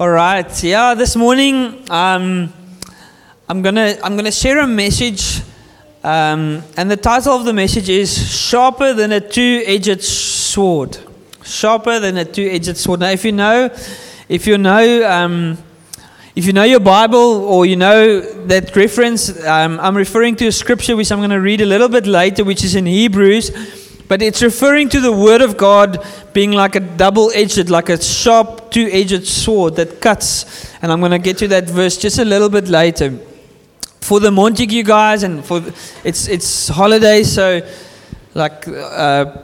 All right. Yeah, this morning um, I'm gonna I'm gonna share a message, um, and the title of the message is "Sharper Than a Two-Edged Sword." Sharper than a two-edged sword. Now, if you know, if you know, um, if you know your Bible or you know that reference, um, I'm referring to a scripture which I'm going to read a little bit later, which is in Hebrews. But it's referring to the Word of God being like a double edged, like a sharp, two edged sword that cuts. And I'm going to get to that verse just a little bit later. For the Montagu guys, and for it's, it's holidays, so like uh,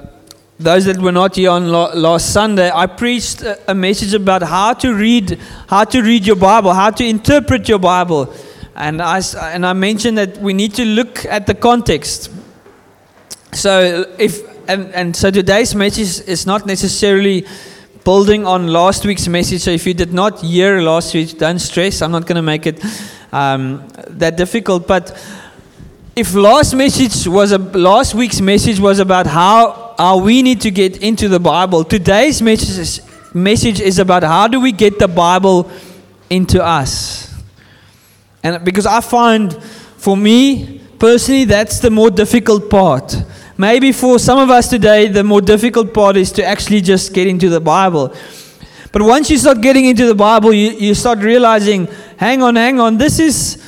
those that were not here on last Sunday, I preached a message about how to read, how to read your Bible, how to interpret your Bible. And I, and I mentioned that we need to look at the context. So if and, and so today's message is not necessarily building on last week's message. So if you did not hear last week, don't stress. I'm not going to make it um, that difficult. But if last message was a last week's message was about how how we need to get into the Bible, today's message is, message is about how do we get the Bible into us. And because I find, for me personally, that's the more difficult part Maybe for some of us today, the more difficult part is to actually just get into the Bible. But once you start getting into the Bible, you, you start realizing, hang on, hang on, this is.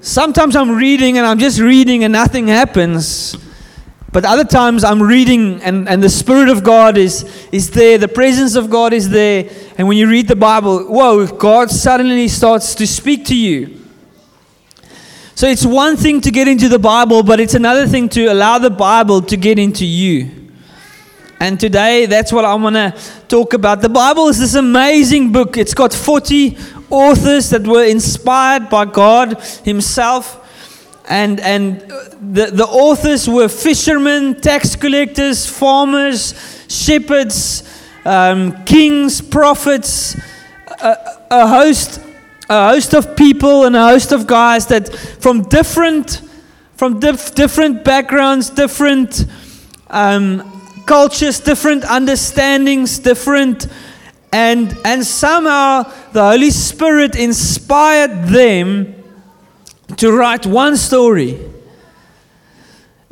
Sometimes I'm reading and I'm just reading and nothing happens. But other times I'm reading and, and the Spirit of God is, is there, the presence of God is there. And when you read the Bible, whoa, God suddenly starts to speak to you. So it's one thing to get into the Bible, but it's another thing to allow the Bible to get into you. And today, that's what I want to talk about. The Bible is this amazing book. It's got 40 authors that were inspired by God Himself. And, and the, the authors were fishermen, tax collectors, farmers, shepherds, um, kings, prophets, a, a host a host of people and a host of guys that from different from dif- different backgrounds, different um, cultures, different understandings, different and and somehow the Holy Spirit inspired them to write one story.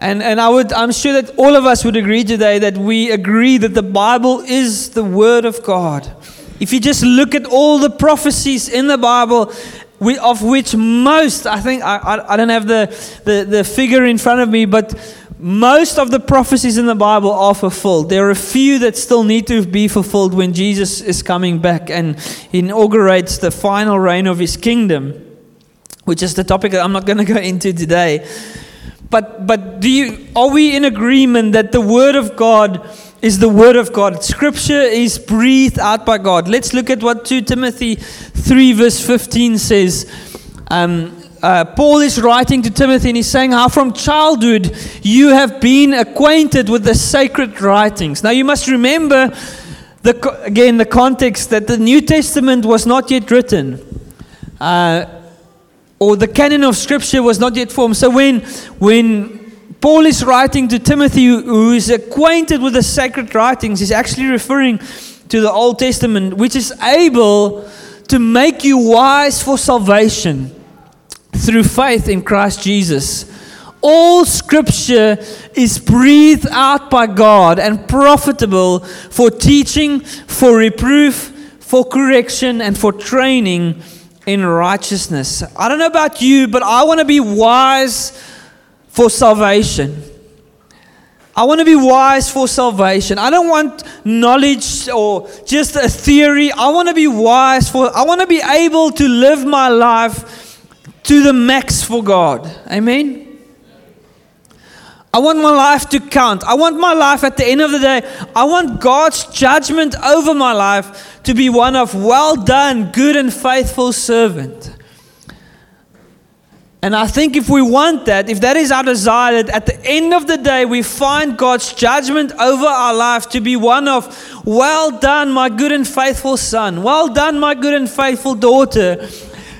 And, and I would, I'm sure that all of us would agree today that we agree that the Bible is the Word of God. If you just look at all the prophecies in the Bible, we, of which most, I think, I, I, I don't have the, the, the figure in front of me, but most of the prophecies in the Bible are fulfilled. There are a few that still need to be fulfilled when Jesus is coming back and inaugurates the final reign of his kingdom, which is the topic that I'm not going to go into today. But, but do you, are we in agreement that the Word of God is the Word of God. Scripture is breathed out by God. Let's look at what 2 Timothy 3, verse 15 says. Um, uh, Paul is writing to Timothy and he's saying how from childhood you have been acquainted with the sacred writings. Now you must remember, the, again, the context that the New Testament was not yet written. Uh, or the canon of Scripture was not yet formed. So when, when Paul is writing to Timothy, who is acquainted with the sacred writings. He's actually referring to the Old Testament, which is able to make you wise for salvation through faith in Christ Jesus. All scripture is breathed out by God and profitable for teaching, for reproof, for correction, and for training in righteousness. I don't know about you, but I want to be wise for salvation. I want to be wise for salvation. I don't want knowledge or just a theory. I want to be wise for I want to be able to live my life to the max for God. Amen. I want my life to count. I want my life at the end of the day, I want God's judgment over my life to be one of well done, good and faithful servant. And I think if we want that, if that is our desire, that at the end of the day we find God's judgment over our life to be one of, well done, my good and faithful son, well done, my good and faithful daughter,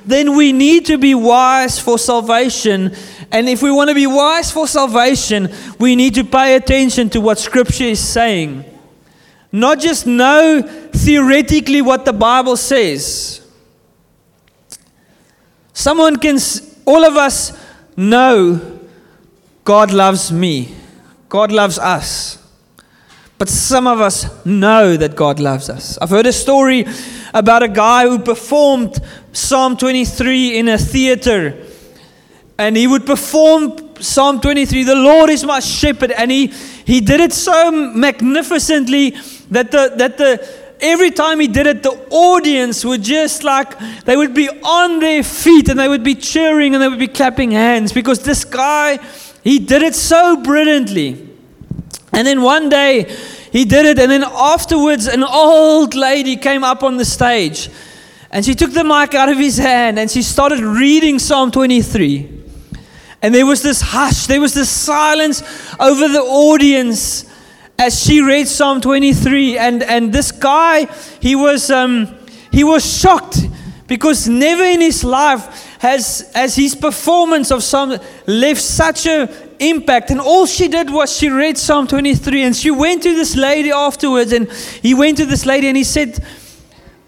then we need to be wise for salvation. And if we want to be wise for salvation, we need to pay attention to what Scripture is saying. not just know theoretically what the Bible says. Someone can, all of us know God loves me, God loves us. But some of us know that God loves us. I've heard a story about a guy who performed Psalm 23 in a theater. And he would perform Psalm 23, the Lord is my shepherd. And he, he did it so magnificently that the, that the, every time he did it, the audience would just like, they would be on their feet and they would be cheering and they would be clapping hands because this guy, he did it so brilliantly. And then one day he did it, and then afterwards, an old lady came up on the stage and she took the mic out of his hand and she started reading Psalm 23. And there was this hush, there was this silence over the audience as she read Psalm 23. And, and this guy, he was, um, he was shocked because never in his life has, has his performance of Psalm left such a impact. And all she did was she read Psalm 23 and she went to this lady afterwards. And he went to this lady and he said,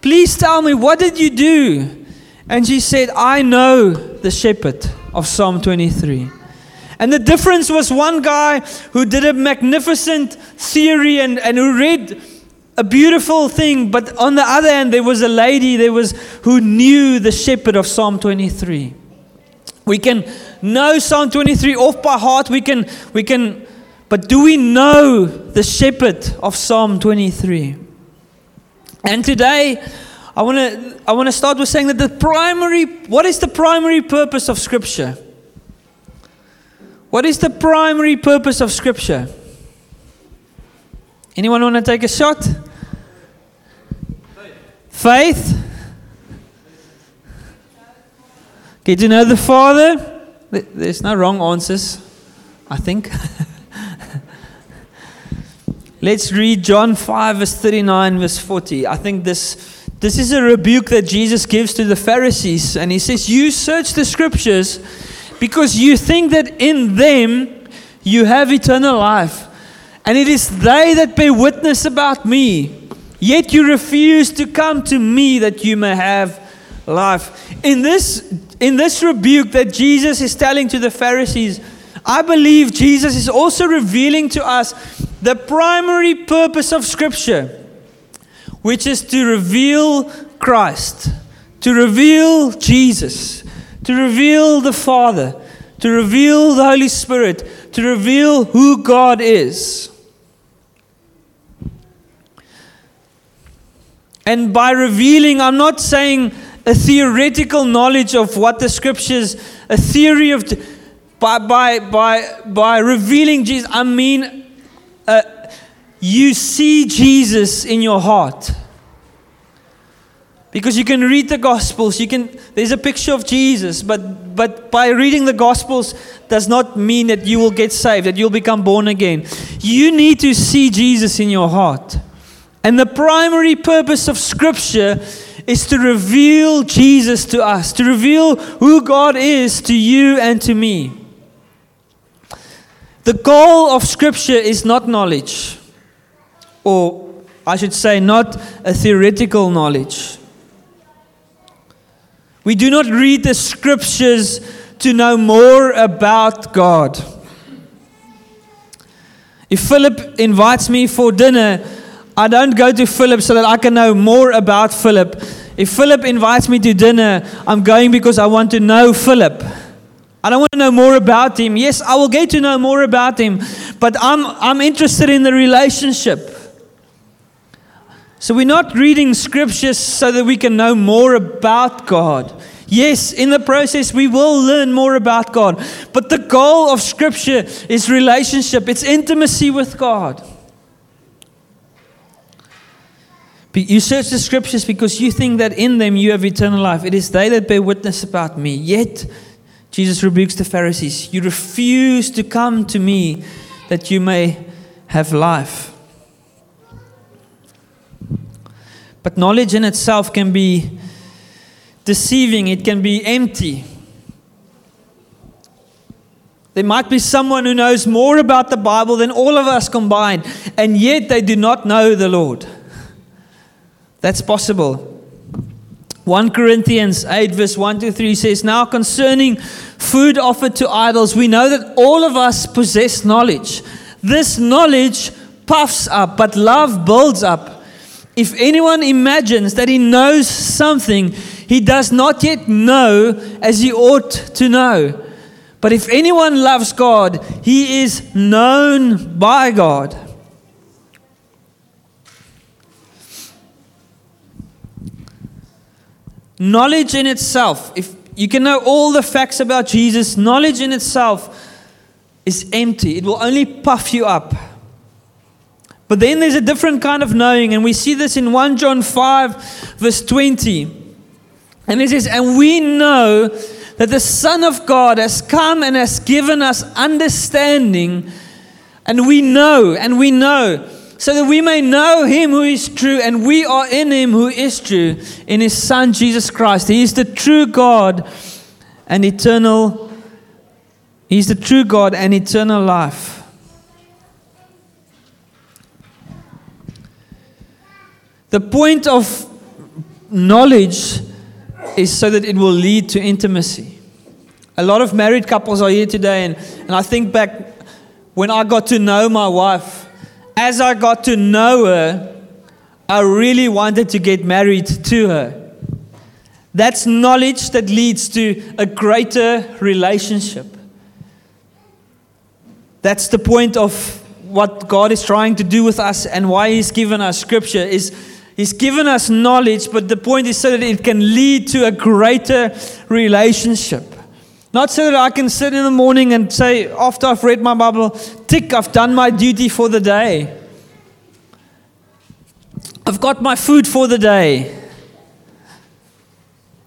Please tell me, what did you do? And she said, I know the shepherd of Psalm 23. And the difference was one guy who did a magnificent theory and, and who read a beautiful thing, but on the other hand, there was a lady there was who knew the shepherd of Psalm 23. We can know Psalm 23 off by heart. We can, we can, but do we know the shepherd of Psalm 23? And today, I want to I want to start with saying that the primary what is the primary purpose of scripture? What is the primary purpose of scripture? Anyone want to take a shot? Faith. Get to know the Father. There's no wrong answers, I think. Let's read John 5, verse 39, verse 40. I think this, this is a rebuke that Jesus gives to the Pharisees. And he says, You search the scriptures because you think that in them you have eternal life. And it is they that bear witness about me. Yet you refuse to come to me that you may have life. In this in this rebuke that Jesus is telling to the Pharisees, I believe Jesus is also revealing to us the primary purpose of Scripture, which is to reveal Christ, to reveal Jesus, to reveal the Father, to reveal the Holy Spirit, to reveal who God is. And by revealing, I'm not saying a theoretical knowledge of what the scriptures, a theory of, by, by, by, by revealing Jesus, I mean, uh, you see Jesus in your heart. Because you can read the Gospels, you can, there's a picture of Jesus, but, but by reading the Gospels does not mean that you will get saved, that you'll become born again. You need to see Jesus in your heart. And the primary purpose of Scripture is to reveal Jesus to us, to reveal who God is to you and to me. The goal of Scripture is not knowledge, or I should say, not a theoretical knowledge. We do not read the Scriptures to know more about God. If Philip invites me for dinner, I don't go to Philip so that I can know more about Philip. If Philip invites me to dinner, I'm going because I want to know Philip. I don't want to know more about him. Yes, I will get to know more about him, but I'm, I'm interested in the relationship. So we're not reading scriptures so that we can know more about God. Yes, in the process, we will learn more about God. But the goal of scripture is relationship, it's intimacy with God. You search the scriptures because you think that in them you have eternal life. It is they that bear witness about me. Yet, Jesus rebukes the Pharisees. You refuse to come to me that you may have life. But knowledge in itself can be deceiving, it can be empty. There might be someone who knows more about the Bible than all of us combined, and yet they do not know the Lord. That's possible. 1 Corinthians 8, verse 1 to 3 says, Now concerning food offered to idols, we know that all of us possess knowledge. This knowledge puffs up, but love builds up. If anyone imagines that he knows something, he does not yet know as he ought to know. But if anyone loves God, he is known by God. Knowledge in itself, if you can know all the facts about Jesus, knowledge in itself is empty. It will only puff you up. But then there's a different kind of knowing, and we see this in 1 John 5, verse 20. And it says, And we know that the Son of God has come and has given us understanding, and we know, and we know so that we may know him who is true, and we are in him who is true, in his Son Jesus Christ. He is the true God and eternal. He's the true God and eternal life. The point of knowledge is so that it will lead to intimacy. A lot of married couples are here today, and, and I think back when I got to know my wife as I got to know her, I really wanted to get married to her. That's knowledge that leads to a greater relationship. That's the point of what God is trying to do with us and why He's given us Scripture is He's given us knowledge, but the point is so that it can lead to a greater relationship. Not so that I can sit in the morning and say, after I've read my Bible, tick, I've done my duty for the day. I've got my food for the day.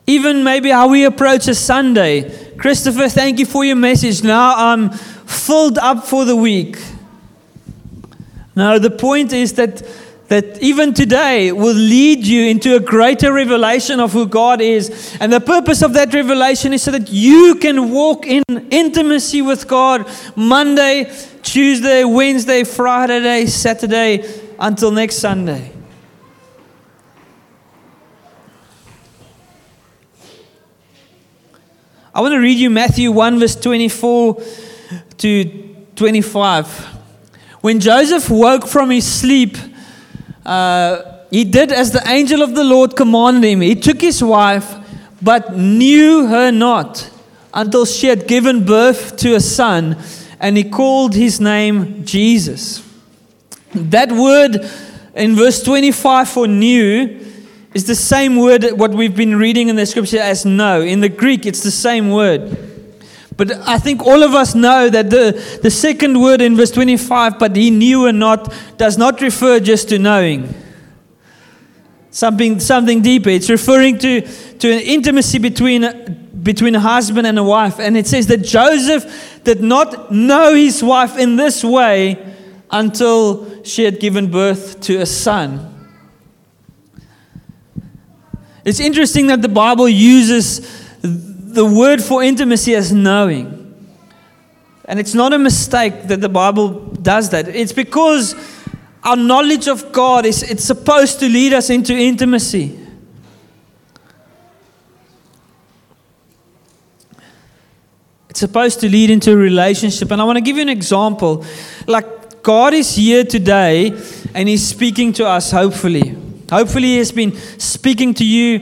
Even maybe how we approach a Sunday. Christopher, thank you for your message. Now I'm filled up for the week. Now, the point is that that even today will lead you into a greater revelation of who God is. And the purpose of that revelation is so that you can walk in intimacy with God Monday, Tuesday, Wednesday, Friday, Saturday, until next Sunday. I want to read you Matthew 1, verse 24 to 25. When Joseph woke from his sleep, he did as the angel of the Lord commanded him. He took his wife, but knew her not until she had given birth to a son, and he called his name Jesus. That word in verse 25 for knew is the same word what we've been reading in the scripture as know. In the Greek, it's the same word. But I think all of us know that the, the second word in verse 25, but he knew or not, does not refer just to knowing. Something, something deeper. It's referring to, to an intimacy between, between a husband and a wife. And it says that Joseph did not know his wife in this way until she had given birth to a son. It's interesting that the Bible uses the word for intimacy as knowing. And it's not a mistake that the Bible does that. It's because our knowledge of God is it's supposed to lead us into intimacy. It's supposed to lead into a relationship. And I want to give you an example. Like God is here today and He's speaking to us, hopefully. Hopefully, He has been speaking to you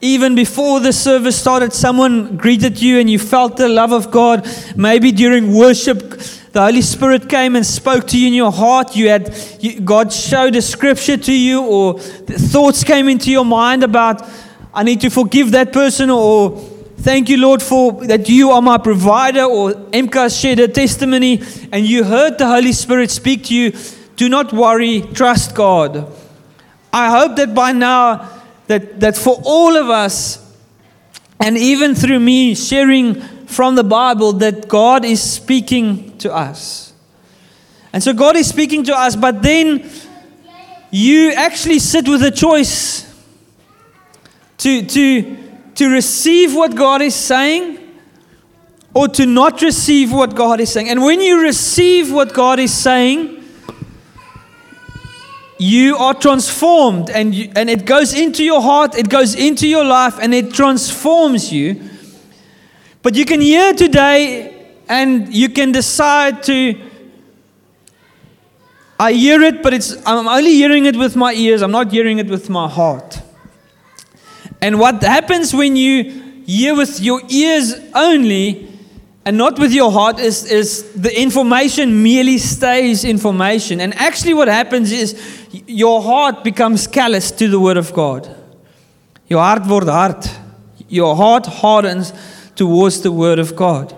even before the service started, someone greeted you and you felt the love of God. Maybe during worship, the Holy Spirit came and spoke to you in your heart. You had you, God showed a scripture to you, or thoughts came into your mind about, I need to forgive that person, or thank you, Lord, for that you are my provider, or Emka shared a testimony and you heard the Holy Spirit speak to you. Do not worry, trust God. I hope that by now that, that for all of us, and even through me sharing from the Bible, that God is speaking to us. And so God is speaking to us, but then you actually sit with a choice to, to, to receive what God is saying or to not receive what God is saying. And when you receive what God is saying, you are transformed and, you, and it goes into your heart, it goes into your life, and it transforms you. But you can hear today and you can decide to. I hear it, but it's, I'm only hearing it with my ears, I'm not hearing it with my heart. And what happens when you hear with your ears only and not with your heart is, is the information merely stays information. And actually, what happens is your heart becomes callous to the Word of God. Your heart word hard. Your heart hardens towards the Word of God.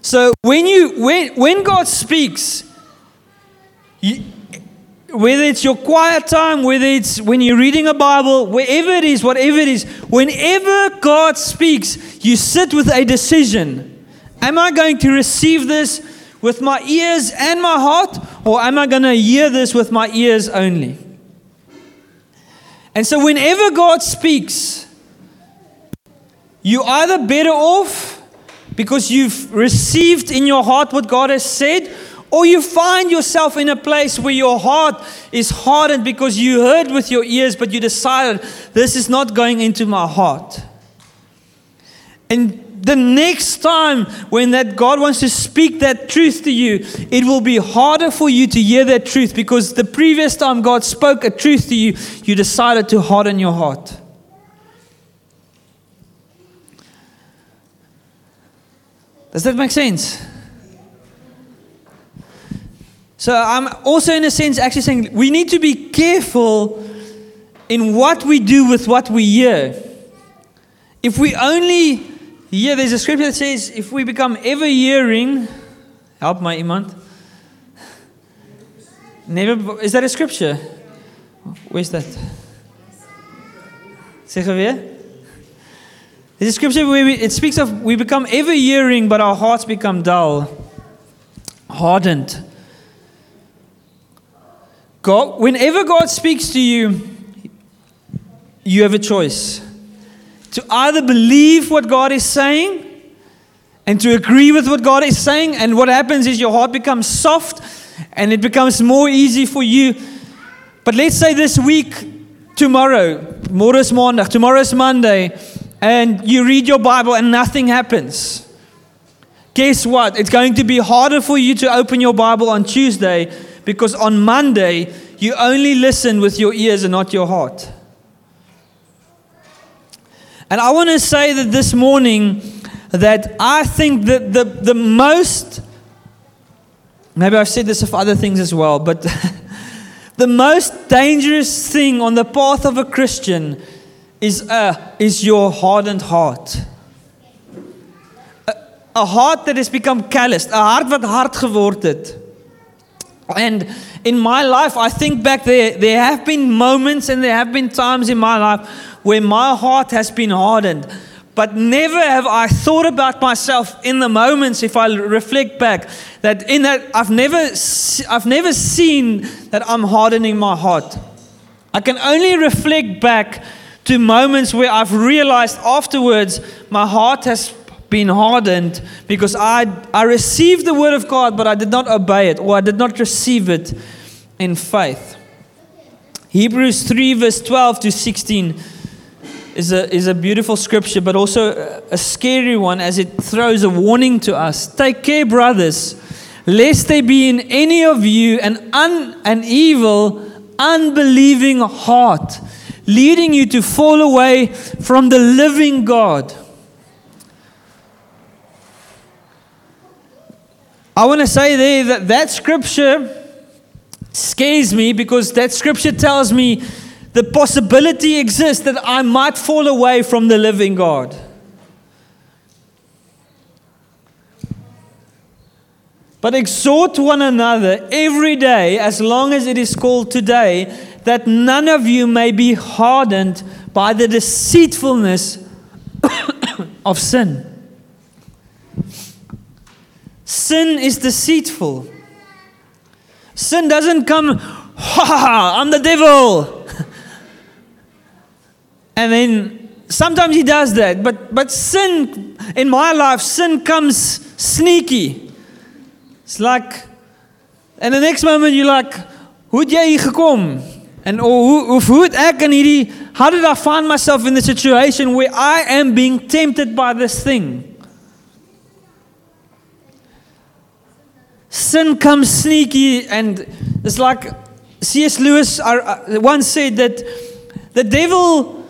So when you when when God speaks, you, whether it's your quiet time, whether it's when you're reading a Bible, wherever it is, whatever it is, whenever God speaks, you sit with a decision. Am I going to receive this with my ears and my heart, or am I going to hear this with my ears only? And so, whenever God speaks, you're either better off because you've received in your heart what God has said, or you find yourself in a place where your heart is hardened because you heard with your ears, but you decided, this is not going into my heart. And the next time when that God wants to speak that truth to you, it will be harder for you to hear that truth because the previous time God spoke a truth to you, you decided to harden your heart. Does that make sense? So I'm also, in a sense, actually saying we need to be careful in what we do with what we hear. If we only here, there's a scripture that says, if we become ever hearing, help my iemand. Never, is that a scripture? Where's that? There's a scripture where we, it speaks of we become ever hearing, but our hearts become dull, hardened. God, whenever God speaks to you, you have a choice to either believe what God is saying and to agree with what God is saying. And what happens is your heart becomes soft and it becomes more easy for you. But let's say this week, tomorrow, tomorrow's Monday, tomorrow's Monday, and you read your Bible and nothing happens. Guess what? It's going to be harder for you to open your Bible on Tuesday because on Monday, you only listen with your ears and not your heart. And I want to say that this morning that I think that the, the most, maybe I've said this of other things as well, but the most dangerous thing on the path of a Christian is, uh, is your hardened heart. A, heart that has become calloused, a hart wat hard geword. And in my life, I think back there, there have been moments and there have been times in my life where my heart has been hardened. But never have I thought about myself in the moments, if I reflect back, that in that I've never, I've never seen that I'm hardening my heart. I can only reflect back to moments where I've realized afterwards my heart has been hardened because I, I received the word of God, but I did not obey it or I did not receive it in faith. Hebrews 3, verse 12 to 16 is a, is a beautiful scripture, but also a scary one as it throws a warning to us. Take care, brothers, lest there be in any of you an, un, an evil, unbelieving heart, leading you to fall away from the living God. I want to say there that that scripture scares me because that scripture tells me the possibility exists that I might fall away from the living God. But exhort one another every day, as long as it is called today, that none of you may be hardened by the deceitfulness of sin. Sin is deceitful. Sin doesn't come, ha ha, I'm the devil. And then sometimes he does that, but, but sin, in my life, sin comes sneaky. It's like, and the next moment you're like, hoe jy hier gekom? And or hoe hoe het ek in hierdie how did I find myself in the situation where I am being tempted by this thing? Sin comes sneaky and it's like C.S. Lewis uh, once said that the devil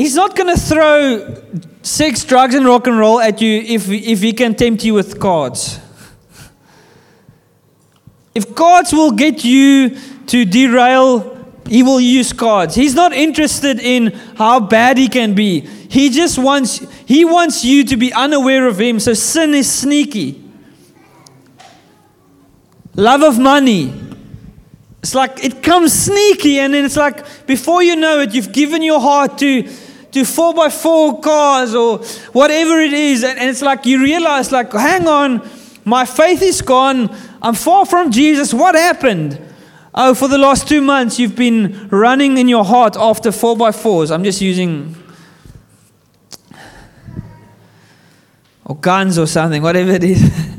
he's not going to throw sex, drugs and rock and roll at you if if he can tempt you with cards. If cards will get you to derail, he will use cards. He's not interested in how bad he can be. He just wants he wants you to be unaware of him. So sin is sneaky. Love of money. It's like it comes sneaky, and then it's like before you know it, you've given your heart to to four by four cars or whatever it is, and, and it's like you realize, like, hang on, my faith is gone. I'm far from Jesus. What happened? Oh, for the last two months, you've been running in your heart after four by fours. I'm just using. Or guns or something, whatever it is.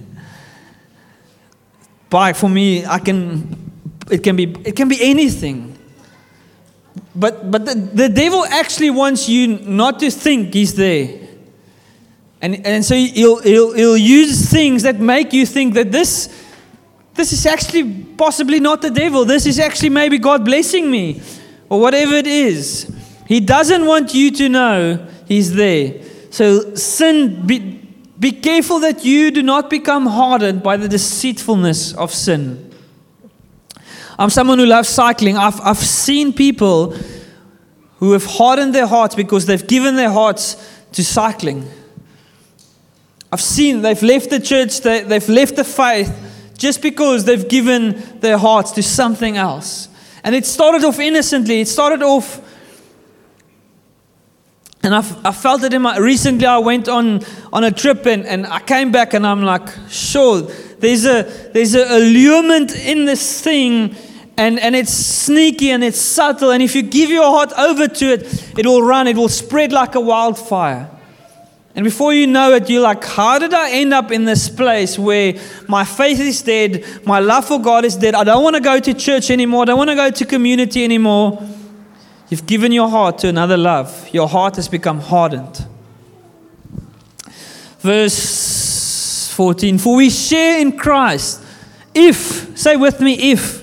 Bike for me, I can. It can be. It can be anything. But but the, the devil actually wants you not to think he's there. And, and so he'll, he'll, he'll use things that make you think that this this is actually possibly not the devil. This is actually maybe God blessing me or whatever it is. He doesn't want you to know He's there. So, sin, be, be careful that you do not become hardened by the deceitfulness of sin. I'm someone who loves cycling. I've, I've seen people who have hardened their hearts because they've given their hearts to cycling. I've seen they've left the church, they, they've left the faith just because they've given their hearts to something else. And it started off innocently. It started off, and I've, I felt it in my. Recently, I went on on a trip and, and I came back and I'm like, sure, there's a there's a allurement in this thing. And, and it's sneaky and it's subtle. And if you give your heart over to it, it will run, it will spread like a wildfire. And before you know it, you're like, how did I end up in this place where my faith is dead, my love for God is dead, I don't want to go to church anymore, I don't want to go to community anymore? You've given your heart to another love. Your heart has become hardened. Verse 14 For we share in Christ. If, say with me, if.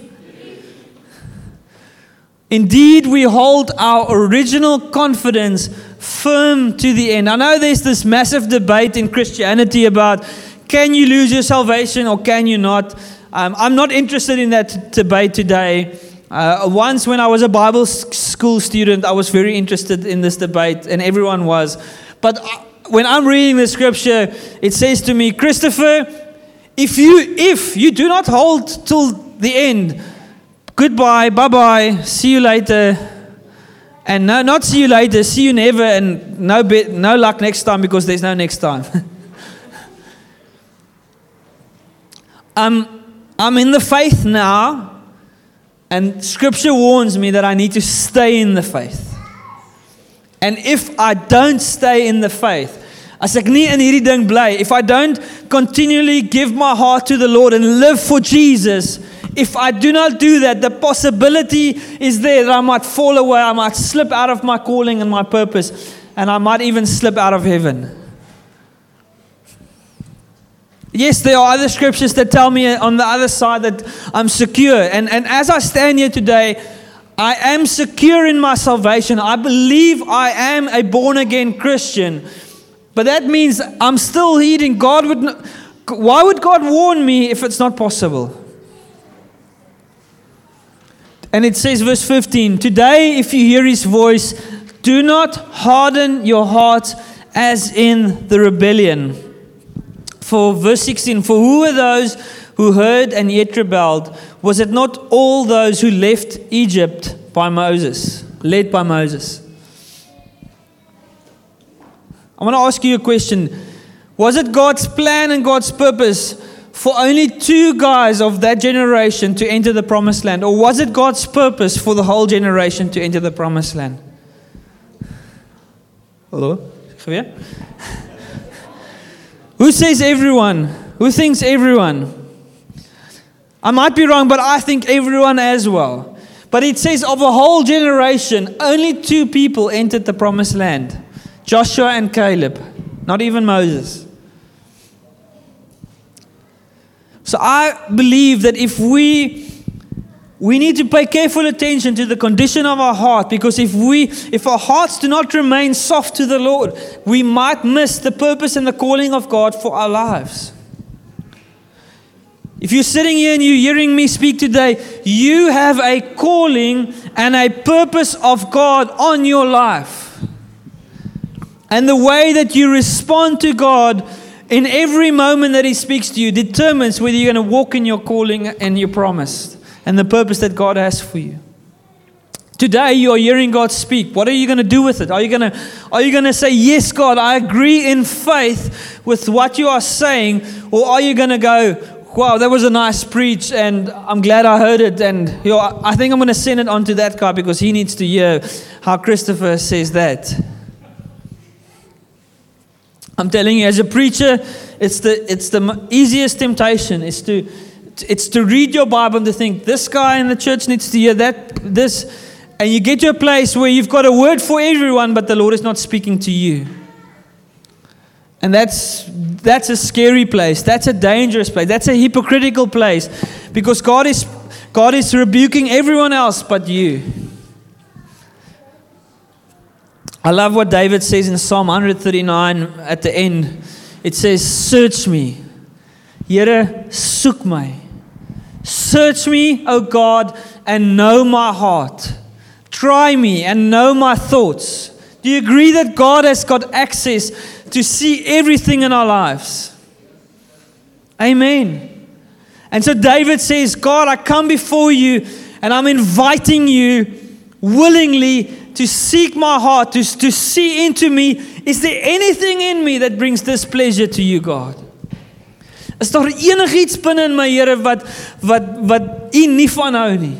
Indeed, we hold our original confidence firm to the end. I know there's this massive debate in Christianity about can you lose your salvation or can you not? Um, I'm not interested in that debate today. Uh, once, when I was a Bible school student, I was very interested in this debate, and everyone was. But uh, when I'm reading the scripture, it says to me, Christopher, if you if you do not hold till the end, goodbye, bye bye, see you later. And no, not see you later, see you never, and no, be, no luck next time because there's no next time. I'm, um, I'm in the faith now, and scripture warns me that I need to stay in the faith. And if I don't stay in the faith, as ek nie in hierdie ding bly, if I don't continually give my heart to the Lord and live for Jesus, if I do not do that, the possibility is there that I might fall away, I might slip out of my calling and my purpose, and I might even slip out of heaven. Yes, there are other scriptures that tell me on the other side that I'm secure. And, and as I stand here today, I am secure in my salvation. I believe I am a born again Christian. But that means I'm still heeding. God would. Why would God warn me if it's not possible? And it says, verse 15 Today, if you hear his voice, do not harden your heart as in the rebellion. For verse 16, for who are those who heard and yet rebelled? Was it not all those who left Egypt by Moses, led by Moses? I want to ask you a question. Was it God's plan and God's purpose for only two guys of that generation to enter the promised land? Or was it God's purpose for the whole generation to enter the promised land? Hello? Javier? Who says everyone? Who thinks everyone? I might be wrong, but I think everyone as well. But it says of a whole generation, only two people entered the promised land Joshua and Caleb, not even Moses. So I believe that if we we need to pay careful attention to the condition of our heart because if we if our hearts do not remain soft to the Lord, we might miss the purpose and the calling of God for our lives. If you're sitting here and you're hearing me speak today, you have a calling and a purpose of God on your life. And the way that you respond to God in every moment that He speaks to you determines whether you're going to walk in your calling and your promise and the purpose that God has for you. Today you are hearing God speak. What are you going to do with it? Are you going to are you going to say yes, God, I agree in faith with what you are saying, or are you going to go, wow, that was a nice preach, and I'm glad I heard it. And you know, I think I'm going to send it on to that guy because he needs to hear how Christopher says that. I'm telling you, as a preacher, it's the, it's the easiest temptation is to, it's to read your Bible and to think, this guy in the church needs to hear that, this. And you get to a place where you've got a word for everyone, but the Lord is not speaking to you. And that's, that's a scary place. That's a dangerous place. That's a hypocritical place. Because God is, God is rebuking everyone else but you. I love what David says in Psalm 139 at the end. It says, Search me. Here, soek my. Search me, O God, and know my heart. Try me and know my thoughts. Do you agree that God has got access to see everything in our lives. Amen. And so David says, God, I come before you and I'm inviting you willingly to seek my heart, to, to see into me. Is there anything in me that brings displeasure to you, God? Is daar my?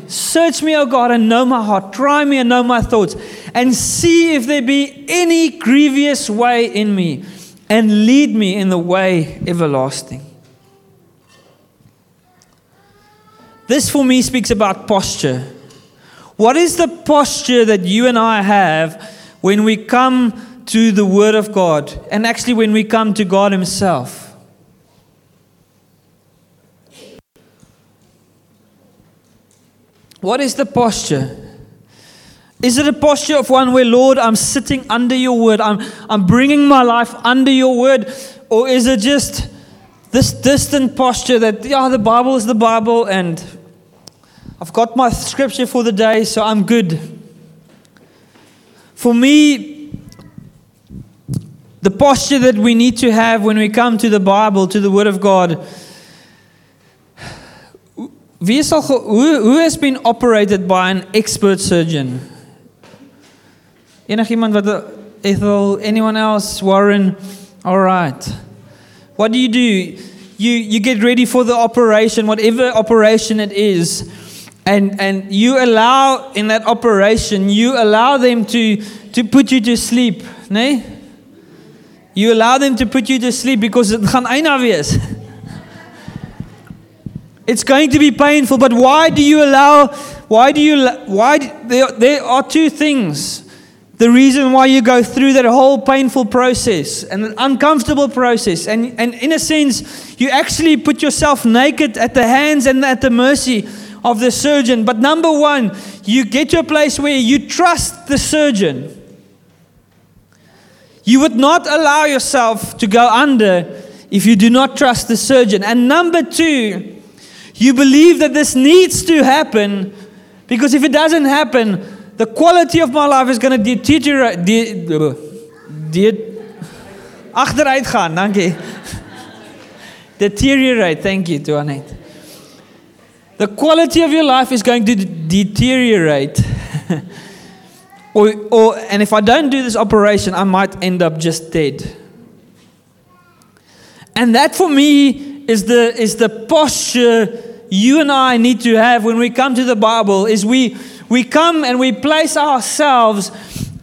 Search me, O God, and know my heart. Try me and know my thoughts and see if there be any grievous way in me and lead me in the way everlasting. This for me speaks about posture. What is the posture that you and I have when we come to the Word of God and actually when we come to God Himself? What is the posture? Is it a posture of one where, Lord, I'm sitting under your word, I'm, I'm bringing my life under your word? Or is it just this distant posture that, yeah, the Bible is the Bible and I've got my scripture for the day, so I'm good? For me, the posture that we need to have when we come to the Bible, to the Word of God, who, has been operated by an expert surgeon? Ethel, eh, anyone else, Warren? All right. What do you do? You you get ready for the operation, whatever operation it is. And and you allow in that operation, you allow them to to put you to sleep, nee? You allow them to put you to sleep because dit gaan eina wees. It's going to be painful, but why do you allow, why do you, why, there, there are two things. The reason why you go through that whole painful process and an uncomfortable process. And, and in a sense, you actually put yourself naked at the hands and at the mercy of the surgeon. But number one, you get to a place where you trust the surgeon. You would not allow yourself to go under if you do not trust the surgeon. And number two, you believe that this needs to happen because if it doesn't happen, the quality of my life is going to deteriorate. De, de, achteruit gaan. Deteriorate, thank you, Tuanet. The quality of your life is going to deteriorate. or, or, and if I don't do this operation, I might end up just dead. And that for me is the, is the posture you and I need to have when we come to the Bible is we, we come and we place ourselves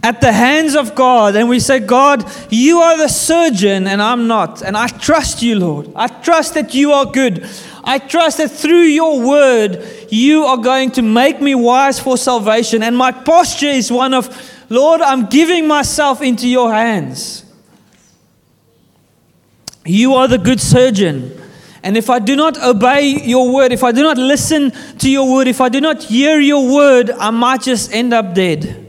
at the hands of God and we say, God, you are the surgeon and I'm not. And I trust you, Lord. I trust that you are good. I trust that through your word, you are going to make me wise for salvation. And my posture is one of, Lord, I'm giving myself into your hands. You are the good surgeon. And if I do not obey your word, if I do not listen to your word, if I do not hear your word, I might just end up dead.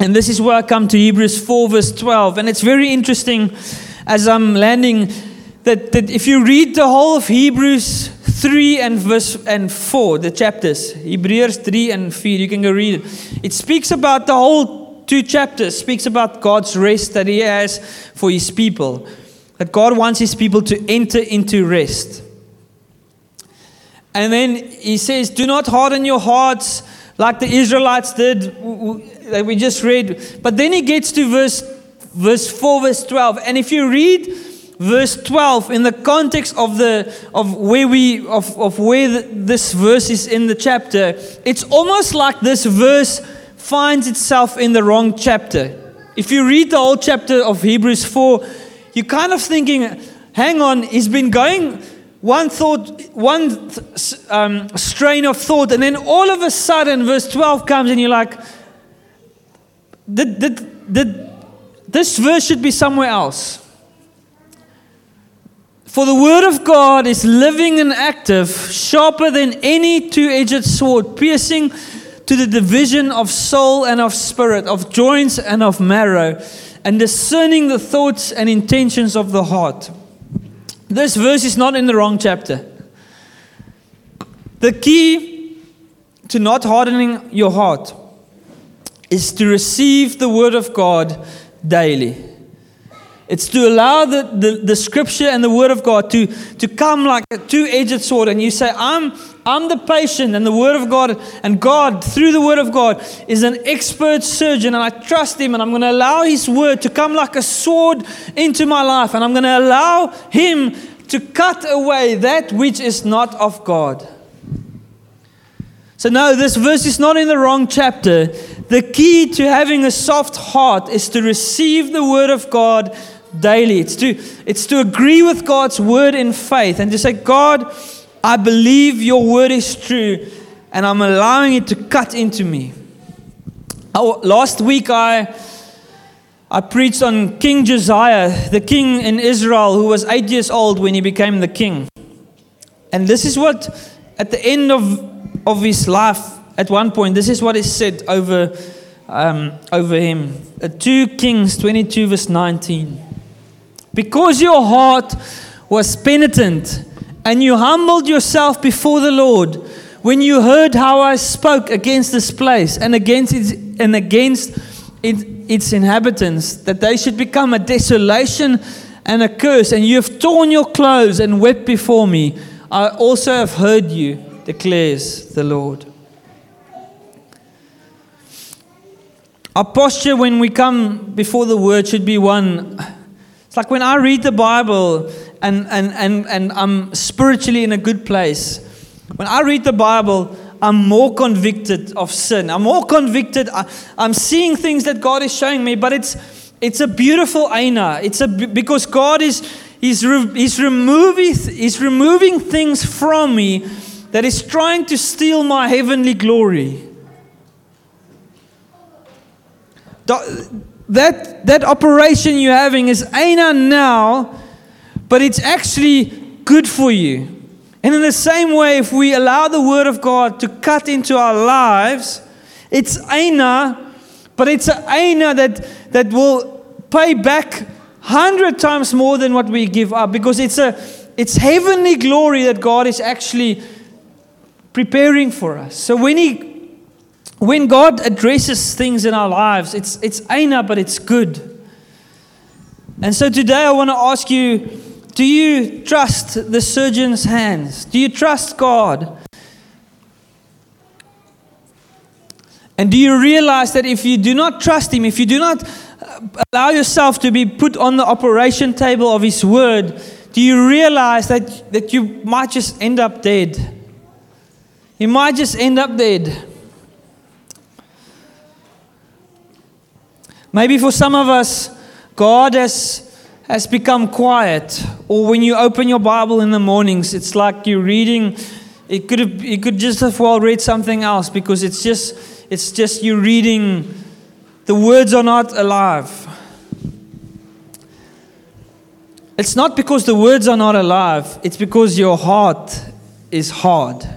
And this is where I come to Hebrews 4, verse 12. And it's very interesting as I'm landing that, that if you read the whole of Hebrews 3 and verse and 4, the chapters, Hebrews 3 and 4, you can go read it. It speaks about the whole two chapters, speaks about God's rest that He has for His people. That God wants His people to enter into rest. And then He says, Do not harden your hearts like the Israelites did, that we just read. But then he gets to verse, verse 4, verse 12. And if you read verse 12 in the context of, the, of where, we, of, of where the, this verse is in the chapter, it's almost like this verse finds itself in the wrong chapter. If you read the whole chapter of Hebrews 4, you're kind of thinking, hang on, he's been going one thought, one um, strain of thought, and then all of a sudden, verse 12 comes, and you're like, did, did, did, this verse should be somewhere else. For the word of God is living and active, sharper than any two edged sword, piercing to the division of soul and of spirit, of joints and of marrow, and discerning the thoughts and intentions of the heart. This verse is not in the wrong chapter. The key to not hardening your heart is to receive the Word of God daily. It's to allow the, the, the scripture and the word of God to, to come like a two edged sword. And you say, I'm, I'm the patient, and the word of God, and God, through the word of God, is an expert surgeon. And I trust him, and I'm going to allow his word to come like a sword into my life. And I'm going to allow him to cut away that which is not of God. So, no, this verse is not in the wrong chapter. The key to having a soft heart is to receive the word of God daily. It's to, it's to agree with God's word in faith and to say, God, I believe your word is true and I'm allowing it to cut into me. Oh, last week I, I preached on King Josiah, the king in Israel who was eight years old when he became the king. And this is what, at the end of, of his life, at one point, this is what is said over, um, over him. Uh, 2 Kings 22, verse 19. Because your heart was penitent and you humbled yourself before the Lord when you heard how I spoke against this place and against its, and against its inhabitants, that they should become a desolation and a curse, and you have torn your clothes and wept before me, I also have heard you, declares the Lord. Our posture when we come before the word should be one it's like when I read the Bible and, and, and, and I'm spiritually in a good place, when I read the Bible, I'm more convicted of sin. I'm more convicted. I, am seeing things that God is showing me, but it's, it's a beautiful aina. It's a, because God is he's, re, he's, removing, he's removing things from me that is trying to steal my heavenly glory that, that operation you're having is aina now, but it's actually good for you. And in the same way, if we allow the Word of God to cut into our lives, it's aina, but it's an aina that, that will pay back hundred times more than what we give up because it's a it's heavenly glory that God is actually preparing for us. So when He when God addresses things in our lives, it's, it's aina, but it's good. And so today I want to ask you do you trust the surgeon's hands? Do you trust God? And do you realize that if you do not trust Him, if you do not uh, allow yourself to be put on the operation table of His Word, do you realize that, that you might just end up dead? You might just end up dead. Maybe for some of us, God has, has become quiet. Or when you open your Bible in the mornings, it's like you're reading. It could, have, it could just as well read something else because it's just, it's just you reading. The words are not alive. It's not because the words are not alive, it's because your heart is hard.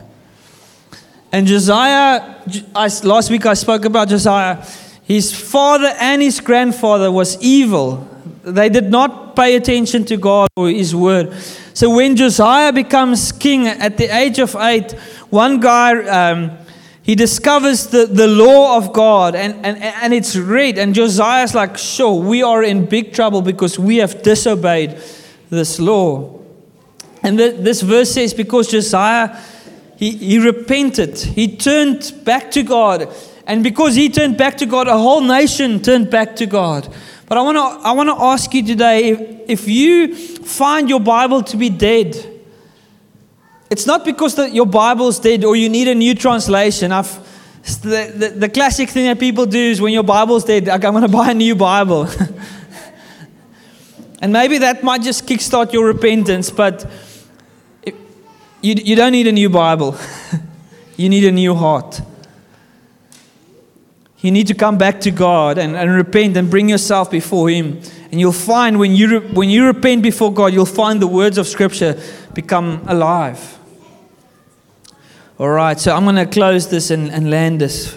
And Josiah, I, last week I spoke about Josiah. His father and his grandfather was evil. They did not pay attention to God or his word. So when Josiah becomes king at the age of eight, one guy, um, he discovers the, the law of God and, and, and it's read. And Josiah's like, sure, we are in big trouble because we have disobeyed this law. And this verse says, because Josiah, he, he repented, he turned back to God and because he turned back to God, a whole nation turned back to God. But I want to I want to ask you today if, if you find your Bible to be dead, it's not because the, your Bible's dead or you need a new translation. I've, the, the, the classic thing that people do is when your Bible's dead, like, I'm going to buy a new Bible. and maybe that might just kickstart your repentance, but you, you don't need a new Bible. you need a new heart. You need to come back to God and, and repent and bring yourself before Him. And you'll find when you, when you repent before God, you'll find the words of Scripture become alive. All right, so I'm going to close this and, and land this.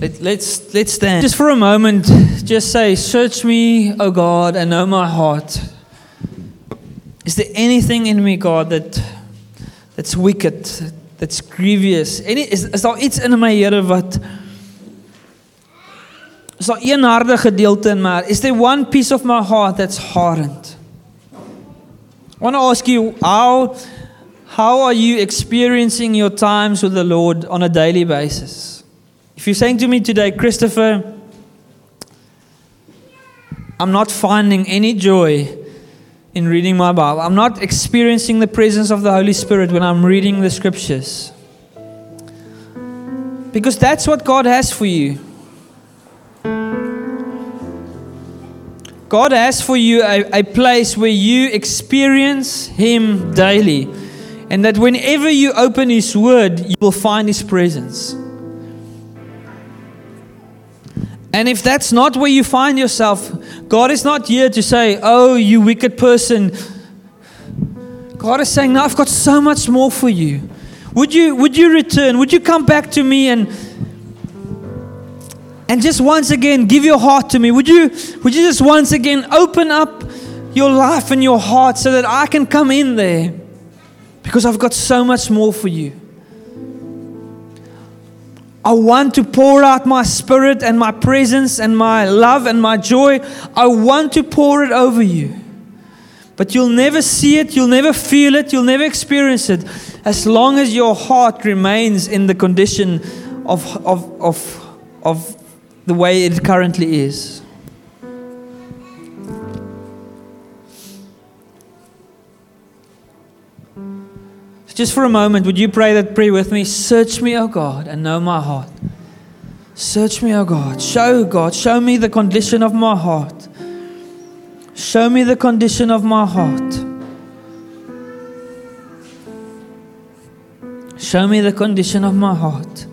Let, let's, let's stand. Just for a moment, just say, Search me, O God, and know my heart. Is there anything in me, God, that, that's wicked, that's grievous? Any, is, is daar iets in my, Here, wat Is daar een harde gedeelte in my? Is there one piece of my heart that's hardened? I want to ask you how how are you experiencing your times with the Lord on a daily basis? If you're saying to me today, Christopher, I'm not finding any joy in reading my Bible. I'm not experiencing the presence of the Holy Spirit when I'm reading the scriptures. Because that's what God has for you. God has for you a, a place where you experience Him daily. And that whenever you open His Word, you will find His presence. And if that's not where you find yourself, God is not here to say, Oh, you wicked person. God is saying, No, I've got so much more for you. Would you, would you return? Would you come back to me and and just once again give your heart to me. Would you, would you just once again open up your life and your heart so that I can come in there? Because I've got so much more for you. I want to pour out my spirit and my presence and my love and my joy. I want to pour it over you. But you'll never see it, you'll never feel it, you'll never experience it as long as your heart remains in the condition of, of, of, of the way it currently is. Just for a moment, would you pray that prayer with me? Search me, O God, and know my heart. Search me, O God. Show, God, show me the condition of my heart. Show me the condition of my heart. Show me the condition of my heart.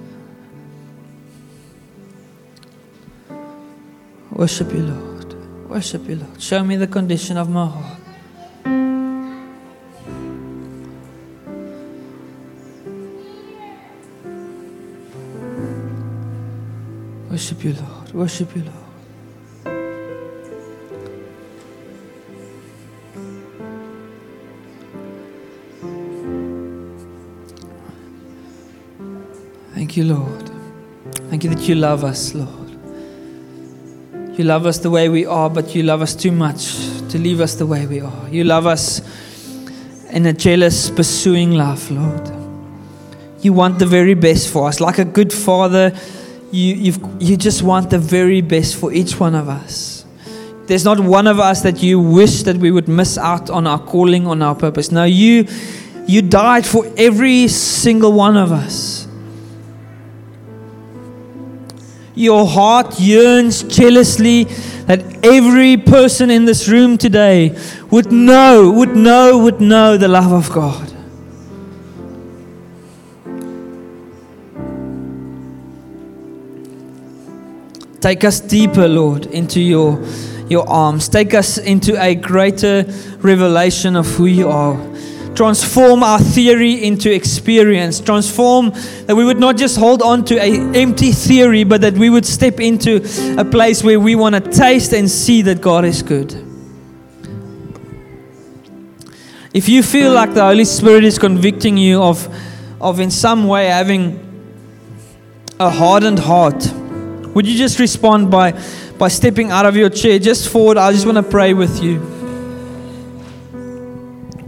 Worship you, Lord. Worship you, Lord. Show me the condition of my heart. Worship you, Lord. Worship you, Lord. Thank you, Lord. Thank you that you love us, Lord. You love us the way we are, but you love us too much to leave us the way we are. You love us in a jealous, pursuing love, Lord. You want the very best for us. Like a good father, you, you've, you just want the very best for each one of us. There's not one of us that you wish that we would miss out on our calling, on our purpose. No, you, you died for every single one of us. your heart yearns jealously that every person in this room today would know, would know, would know the love of God. Take us deeper, Lord, into your, your arms. Take us into a greater revelation of who you are. Transform our theory into experience. Transform that we would not just hold on to an empty theory, but that we would step into a place where we want to taste and see that God is good. If you feel like the Holy Spirit is convicting you of, of in some way having a hardened heart, would you just respond by, by stepping out of your chair just forward? I just want to pray with you.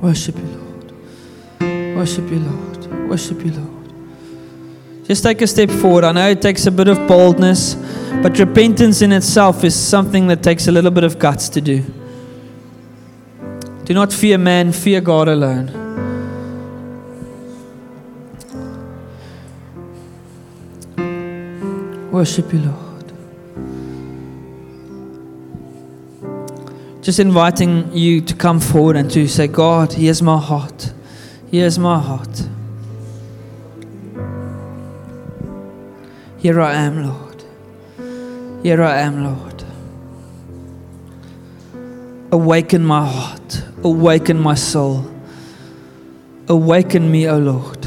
Worship you, Lord. Worship you, Lord. Worship you, Lord. Just take a step forward. I know it takes a bit of boldness, but repentance in itself is something that takes a little bit of guts to do. Do not fear man, fear God alone. Worship you, Lord. Just inviting you to come forward and to say, God, here's my heart. Here's my heart. Here I am, Lord. Here I am, Lord. Awaken my heart. Awaken my soul. Awaken me, O Lord.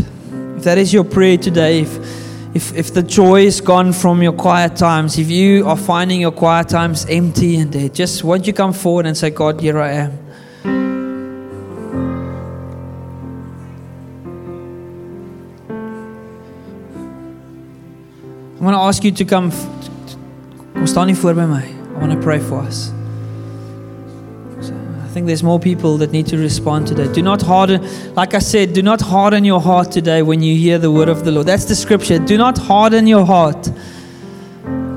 If that is your prayer today, if if, if the joy is gone from your quiet times, if you are finding your quiet times empty and dead, just won't you come forward and say, God, here I am. I'm going to ask you to come. Kom staan voor. I want to pray for us. I think there's more people that need to respond today. Do not harden, like I said, do not harden your heart today when you hear the word of the Lord. That's the scripture. Do not harden your heart.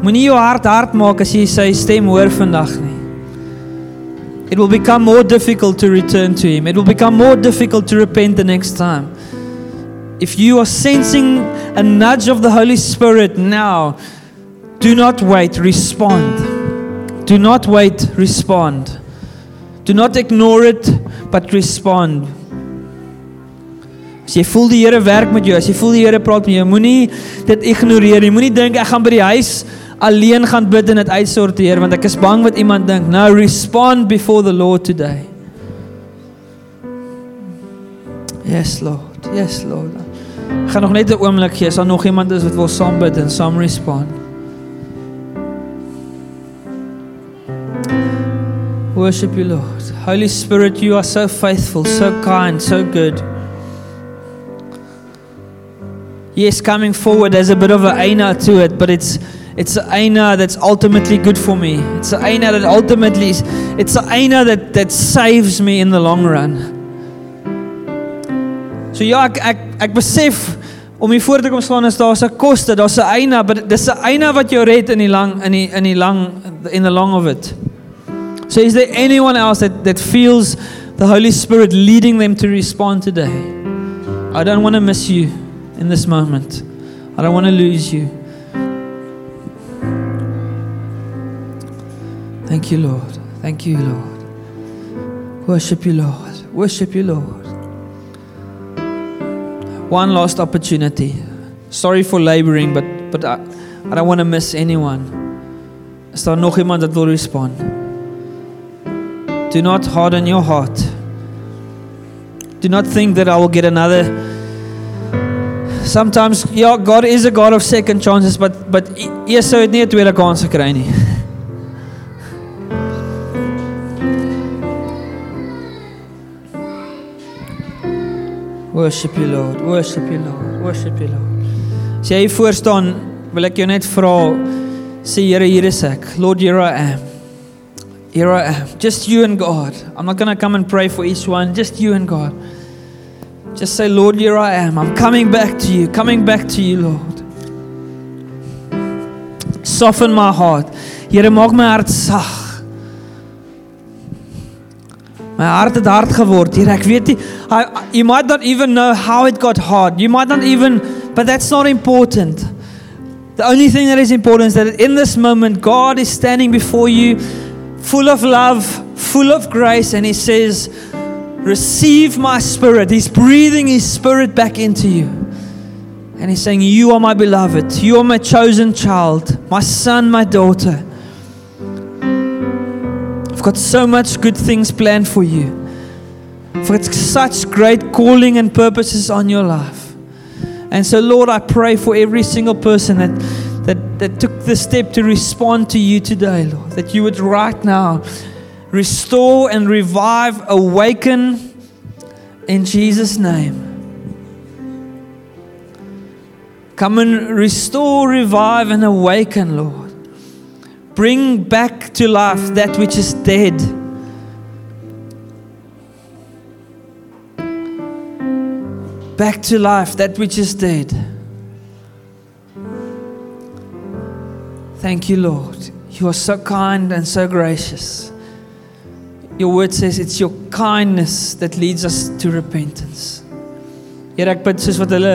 Moenie jou hart hard maak as jy sy stem hoor vandag nie. It will become more difficult to return to him. It will become more difficult to repent the next time. If you are sensing a nudge of the Holy Spirit now, do not wait, respond. Do not wait, respond. Do not ignore it, but respond. As jy voel die Here werk met jou, as jy voel die Here praat met jou, moenie dit ignoreer nie. Moenie dink ek gaan by die huis alleen gaan bid en dit uitsorteer want ek is bang wat iemand dink. No, respond before the Lord today. Yes, Lord. Yes, Lord. Ek gaan nog net 'n oomblik gee as daar nog iemand is wat wil saam bid en saam respond. Worship you, Lord. Holy Spirit, you are so faithful, so kind, so good. Yes, coming forward, there's a bit of an aina to it, but it's it's an aina that's ultimately good for me. It's an aina that ultimately it's an aina that, that saves me in the long run. So ja, ek ek ek besef om hier voor te kom staan is daar's 'n koste, daar's 'n eina, but dis 'n eina wat jou red in die lang in die in die lang in the long of it. So, is there anyone else that, that feels the Holy Spirit leading them to respond today? I don't want to miss you in this moment. I don't want to lose you. Thank you, Lord. Thank you, Lord. Worship you, Lord. Worship you, Lord. One last opportunity. Sorry for laboring, but, but I, I don't want to miss anyone. Is daar nog iemand dat wil respond? Do not harden your heart. Do not think that I will get another. Sometimes, yeah, God is a God of second chances, but but eers sou dit 'n tweede kans gekry nie. Worship you Lord, worship you Lord, worship you Lord. As jy voor staan, wil ek jou net vra, sê Here. Lord, here I am. Here I am, just you and God. I'm not going to come and pray for each one, just you and God. Just say, Lord, here I am. I'm coming back to you, coming back to you, Lord. Soften my heart. Here, maak my hart sag. My heart het hard geword. Here, ek weet nie you might not even know how it got hard. You might not even but that's not important. The only thing that is important is that in this moment, God is standing before you, full of love, full of grace, and He says, Receive my spirit. He's breathing His spirit back into you. And He's saying, You are my beloved. You are my chosen child, my son, my daughter. I've got so much good things planned for you. I've got such great calling and purposes on your life. And so, Lord, I pray for every single person that, that, that took the step to respond to you today, Lord, that you would right now restore and revive, awaken in Jesus' name. Come and restore, revive, and awaken, Lord. Bring back to life that which is dead. back to life that which is dead. Thank you, Lord. You are so kind and so gracious. Your word says it's your kindness that leads us to repentance. Here ek bid soos wat hulle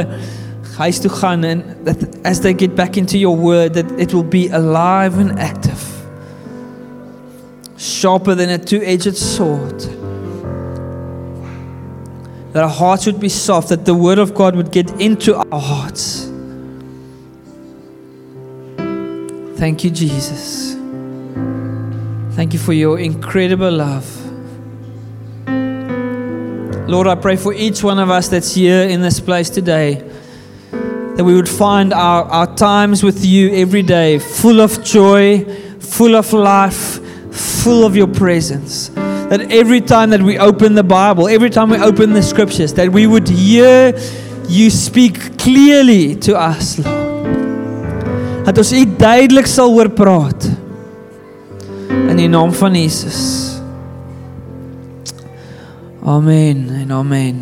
huis toe gaan en that as they get back into your word that it will be alive and active. Sharper than a two-edged sword that our hearts would be soft, that the Word of God would get into our hearts. Thank you, Jesus. Thank you for your incredible love. Lord, I pray for each one of us that's here in this place today that we would find our, our times with you every day full of joy, full of life, full of your presence that every time that we open the Bible, every time we open the scriptures, that we would hear you speak clearly to us, Lord. Dat ons U duidelik sal hoor praat. In die naam van Jesus. Amen en amen.